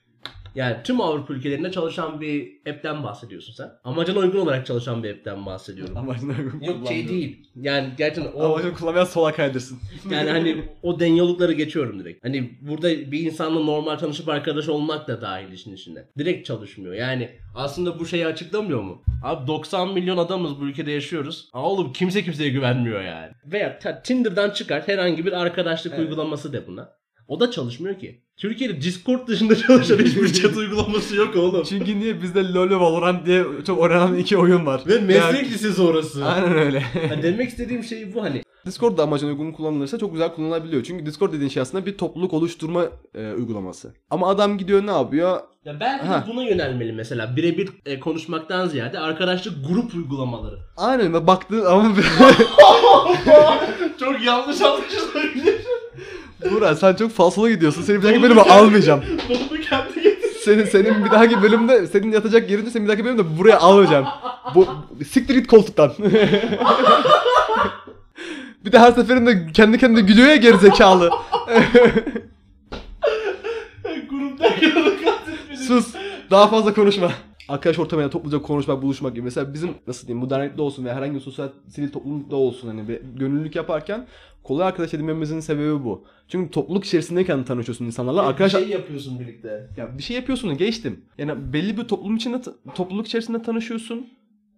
yani tüm Avrupa ülkelerinde çalışan bir app'ten bahsediyorsun sen. Amacına uygun olarak çalışan bir app'ten bahsediyorum. Amacına Yok şey değil. Yani gerçekten o Amacını kullanmayan sola kaydırsın. yani hani o danyalukları geçiyorum direkt. Hani burada bir insanla normal tanışıp arkadaş olmak da dahil işin içine. Direkt çalışmıyor. Yani aslında bu şeyi açıklamıyor mu? Abi 90 milyon adamız bu ülkede yaşıyoruz. Aa oğlum kimse kimseye güvenmiyor yani. Veya Tinder'dan çıkar herhangi bir arkadaşlık Evet. uygulaması de buna. O da çalışmıyor ki. Türkiye'de Discord dışında çalışan hiçbir chat uygulaması yok oğlum. Çünkü niye bizde LoL ve Valorant diye çok oynanan iki oyun var. Ve meslek Yani- lisesi orası. Aynen öyle. Ha, demek istediğim şey bu hani. Discord da amacına uygun kullanılırsa çok güzel kullanılabiliyor. Çünkü Discord dediğin şey aslında bir topluluk oluşturma e, uygulaması. Ama adam gidiyor ne yapıyor? Ya belki de Ha. buna yönelmeli mesela. Birebir e, konuşmaktan ziyade arkadaşlık grup uygulamaları. Aynen ve baktığın ama Çok yanlış anlaşılabilir. Burak sen çok falsolu gidiyorsun. Seni bir dahaki bölüme almayacağım. Bunu kendi. Senin senin bir dahaki bölümde senin yatacak yerinde senin bir dahaki bölümde buraya almayacağım. Bu siktir git koltuktan. bir de her seferinde kendi kendine gülüyor ya gerizekalı. Onu kastetmedim. Sus. Daha fazla konuşma. arkadaş ortamıyla topluca konuşmak, buluşmak gibi. Mesela bizim nasıl diyeyim bu dernekte olsun veya herhangi bir sosyal sivil toplulukta olsun hani bir gönüllülük yaparken kolay arkadaş edinmemizin sebebi bu. Çünkü topluluk içerisindeyken tanışıyorsun insanlarla. Arkadaş Bir şey yapıyorsun birlikte. ya bir şey yapıyorsun geçtim. Yani belli bir toplum içinde topluluk içerisinde tanışıyorsun.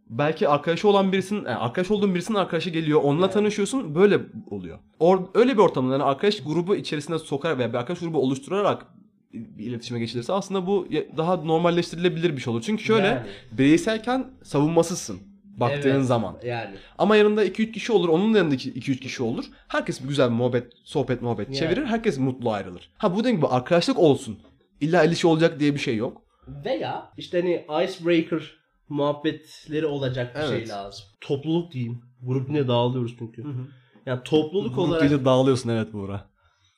Belki arkadaşı olan birisinin, yani arkadaş olduğun birisinin arkadaşı geliyor. Onunla tanışıyorsun. Böyle oluyor. Or, öyle bir ortamda yani arkadaş grubu içerisinde sokarak veya bir arkadaş grubu oluşturarak bir iletişime geçilirse aslında bu daha normalleştirilebilir bir şey olur. Çünkü şöyle Yani. bireyselken savunmasızsın baktığın Evet. zaman. Yani. Ama yanında 2-3 kişi olur. Onun da yanında 2-3 kişi olur. Herkes bir güzel bir muhabbet, sohbet muhabbet Yani. çevirir. Herkes mutlu ayrılır. Ha bu dediğim gibi arkadaşlık olsun. İlla ilişki olacak diye bir şey yok. Veya işte hani icebreaker muhabbetleri olacak bir Evet. şey lazım. Topluluk diyeyim. Grup yine dağılıyoruz çünkü. Yani topluluk Grup olarak dağılıyorsun evet Buğra.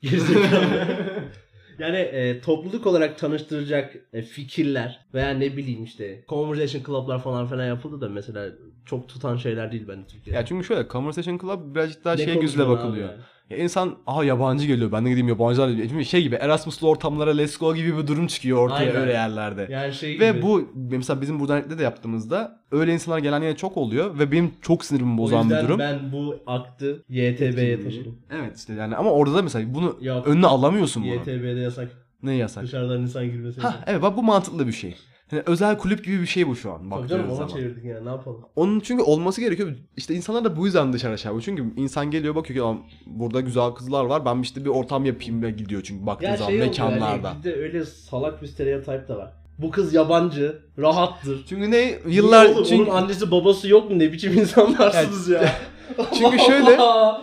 Gerizekalı. yani e, topluluk olarak tanıştıracak e, fikirler veya ne bileyim işte conversation club'lar falan filan yapıldı da mesela çok tutan şeyler değil bence Türkiye'de. Ya çünkü şöyle Conversation Club birazcık daha Ne şey gözüyle bakılıyor. yani? Ya insan aha yabancı geliyor ben de gideyim yabancılar. Şimdi şey gibi Erasmus'lu ortamlara let's go gibi bir durum çıkıyor ortaya Aynen. öyle yerlerde. Yani şey Ve gibi. bu mesela bizim bu dernekte de yaptığımızda öyle insanlar gelen yere çok oluyor ve benim çok sinirimi bozan bir durum. ben bu aktı YTB'ye taşıdım. Evet işte yani ama orada da mesela bunu Yok. önüne alamıyorsun bunu. YTB'de yasak. Ne yasak? Dışarıdan insan girmesi. Ha evet bak bu mantıklı bir şey. Yani özel kulüp gibi bir şey bu şu an Tabii canım ona zaman. çevirdik yani ne yapalım. Onun çünkü olması gerekiyor. İşte insanlar da bu yüzden dışarı aşağı. Çünkü insan geliyor bakıyor ki "Lan burada güzel kızlar var. Ben işte bir ortam yapayım ve gidiyor çünkü baktığın Ya zaman şey oldu mekanlarda. yani de öyle salak bir stereotip da var. Bu kız yabancı, rahattır. Çünkü ne Niye yıllar oğlum? çünkü, Onun annesi babası yok mu? Ne biçim insanlarsınız ya? çünkü şöyle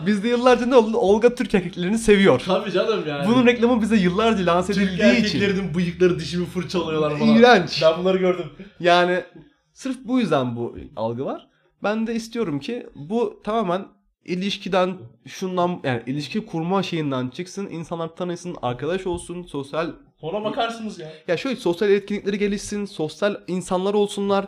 bizde yıllarca ne oldu? Olga Türk erkeklerini seviyor. Tabii canım yani. Bunun reklamı bize yıllarca lanse Türk edildiği için. erkeklerinin bıyıkları dişimi fırçalıyorlar falan. İğrenç. Ben bunları gördüm. Yani sırf bu yüzden bu algı var. Ben de istiyorum ki bu tamamen ilişkiden şundan yani ilişki kurma şeyinden çıksın. insanlar tanısın, arkadaş olsun, sosyal Sonra bakarsınız ya. ya şöyle sosyal etkinlikleri gelişsin, sosyal insanlar olsunlar.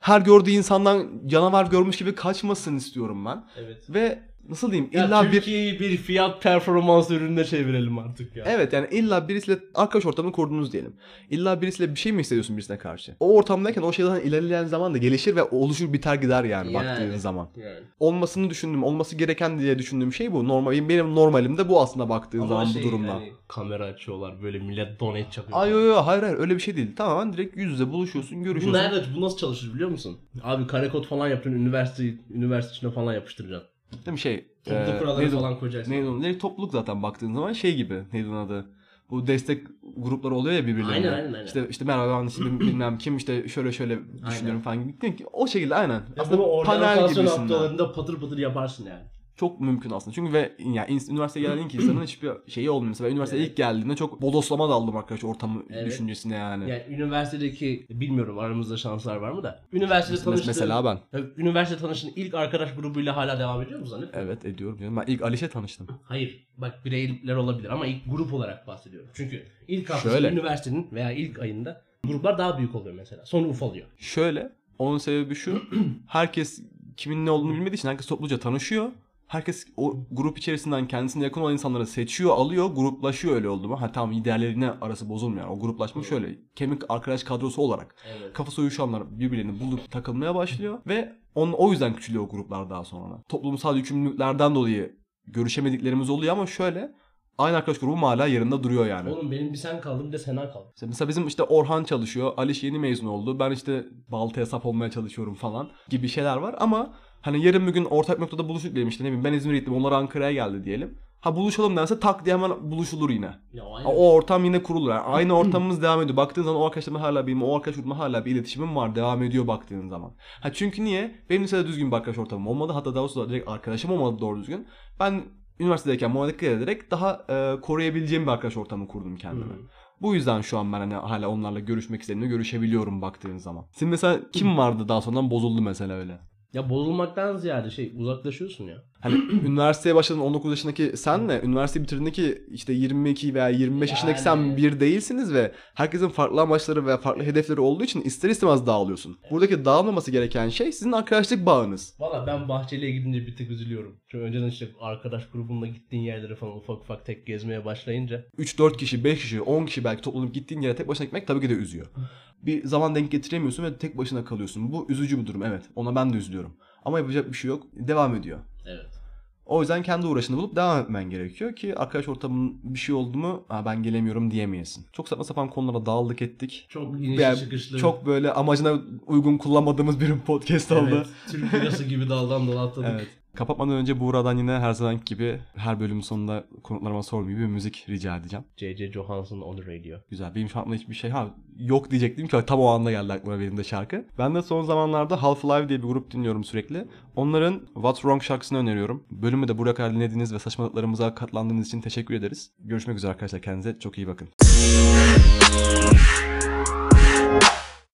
Her gördüğü insandan canavar görmüş gibi kaçmasın istiyorum ben. Evet. Ve nasıl diyeyim Ya illa bir Türkiye'yi bir fiyat performans ürününe çevirelim artık ya. Evet yani illa birisiyle arkadaş ortamını kurdunuz diyelim. İlla birisiyle bir şey mi hissediyorsun birisine karşı? O ortamdayken o şeyden ilerleyen zaman da gelişir ve oluşur biter gider yani, Yani. baktığın zaman. Yani. Olmasını düşündüğüm, olması gereken diye düşündüğüm şey bu. Normal benim normalim de bu aslında baktığın Ama zaman şey, bu durumda. hani kamera açıyorlar böyle millet donate çakıyor. Ay yo yo hayır hayır öyle bir şey değil. Tamamen direkt yüz yüze buluşuyorsun, Bu görüşüyorsun. nerede, bu nasıl çalışır biliyor musun? Abi kare kod falan yapacaksın, üniversite, üniversite içine falan yapıştıracaksın. Değil mi şey? Topluluk e, kuralları neydi falan koyacaksın. Neydi o? Neydi? topluluk zaten baktığın zaman şey gibi. Neydi onun adı? Bu destek grupları oluyor ya birbirlerine. Aynen, aynen, aynen. İşte, işte merhaba ben işte bilmem kim işte şöyle şöyle düşünüyorum falan gibi. O şekilde aynen. Ya bunu panel oryantasyon gibisinden. haftalarında patır patır yaparsın yani. Çok mümkün aslında. Çünkü ve yani üniversiteye gelen ilk insanın hiçbir şeyi olmuyor. Mesela üniversiteye Evet. ilk geldiğimde çok bodoslama daldım arkadaş ortamı Evet. düşüncesine yani. Yani üniversitedeki bilmiyorum aramızda şanslar var mı da. Üniversitede Mes- tanıştığın, Mesela ben. Üniversite tanıştığın ilk arkadaş grubuyla hala devam ediyor musun zannediyorsun? Evet ediyorum canım. Ben ilk Aliş'e tanıştım. Hayır. Bak bireyler olabilir ama ilk grup olarak bahsediyorum. Çünkü ilk Şöyle. üniversitenin veya ilk ayında gruplar daha büyük oluyor mesela. Sonra ufalıyor. Şöyle, onun sebebi şu. herkes kimin ne olduğunu bilmediği için herkes topluca tanışıyor. Herkes o grup içerisinden kendisine yakın olan insanları seçiyor, alıyor, gruplaşıyor öyle oldu mu? Ha tamam diğerlerine arası bozulmuyor. O gruplaşma şöyle. Kemik arkadaş kadrosu olarak Evet. kafası uyuşanlar birbirlerini bulup takılmaya başlıyor ve on, o yüzden küçülüyor o gruplar daha sonra. Toplumsal yükümlülüklerden dolayı görüşemediklerimiz oluyor ama şöyle aynı arkadaş grubu hala yerinde duruyor yani. Oğlum benim bir sen kaldı bir de Sena kaldı. İşte mesela bizim işte Orhan çalışıyor, Aliş yeni mezun oldu. Ben işte baltaya sap olmaya çalışıyorum falan gibi şeyler var ama hani yarın bir gün ortak noktada buluştuk diyelim işte ne bileyim ben İzmir'e gittim onlar Ankara'ya geldi diyelim. Ha buluşalım dense tak diye hemen buluşulur yine. Ya aynen. O ortam yine kurulur. Yani aynı ortamımız devam ediyor. Baktığın zaman o arkadaşlarımla hala benim, o arkadaş grubumla hala bir iletişimim var. Devam ediyor baktığın zaman. Ha çünkü niye? Benim lisede düzgün bir arkadaş ortamım olmadı. Hatta daha doğrusu direkt arkadaşım olmadı doğru düzgün. Ben üniversitedeyken buna dikkat ederek daha e, koruyabileceğim bir arkadaş ortamı kurdum kendime. Hı. Bu yüzden şu an ben hani hala onlarla görüşmek istediğimde görüşebiliyorum baktığın zaman. Senin mesela kim vardı daha sonradan bozuldu mesela öyle? Ya bozulmaktan ziyade şey uzaklaşıyorsun ya. Hani üniversiteye başladın 19 yaşındaki senle üniversite bitirdiğindeki işte 22 veya 25 yaşındaki sen Yani. bir değilsiniz ve herkesin farklı amaçları ve farklı hedefleri olduğu için ister istemez dağılıyorsun. Buradaki dağılmaması gereken şey sizin arkadaşlık bağınız. Valla ben Bahçeli'ye gidince bir tık üzülüyorum. Çünkü önceden işte arkadaş grubunla gittiğin yerleri falan ufak ufak tek gezmeye başlayınca 3-4 kişi, 5 kişi, 10 kişi belki toplanıp gittiğin yere tek başına gitmek tabii ki de üzüyor. Bir zaman denk getiremiyorsun ve tek başına kalıyorsun. Bu üzücü bir durum evet. Ona ben de üzülüyorum. Ama yapacak bir şey yok. Devam ediyor. Evet. O yüzden kendi uğraşını bulup devam etmen gerekiyor ki arkadaş ortamının bir şey oldu mu "Aa, ben gelemiyorum diyemeyesin. Çok saçma sapan konulara dağıldık ettik. Çok inişli Yani çıkışlı. çok böyle amacına uygun kullanmadığımız bir podcast oldu. Evet. Türk lirası gibi daldan dala atladık. Evet. Kapatmadan önce Buğra'dan yine her zamanki gibi her bölümün sonunda konuklarıma sorduğum gibi bir müzik rica edeceğim. J.J. Johansson on the radio. Güzel. Benim şu anda hiçbir şey ha yok diyecektim ki tam o anda geldi aklıma benim de şarkı. Ben de son zamanlarda Half-Life diye bir grup dinliyorum sürekli. Onların What's Wrong şarkısını öneriyorum. Bölümü de buraya kadar dinlediğiniz ve saçmalıklarımıza katlandığınız için teşekkür ederiz. Görüşmek üzere arkadaşlar. Kendinize çok iyi bakın.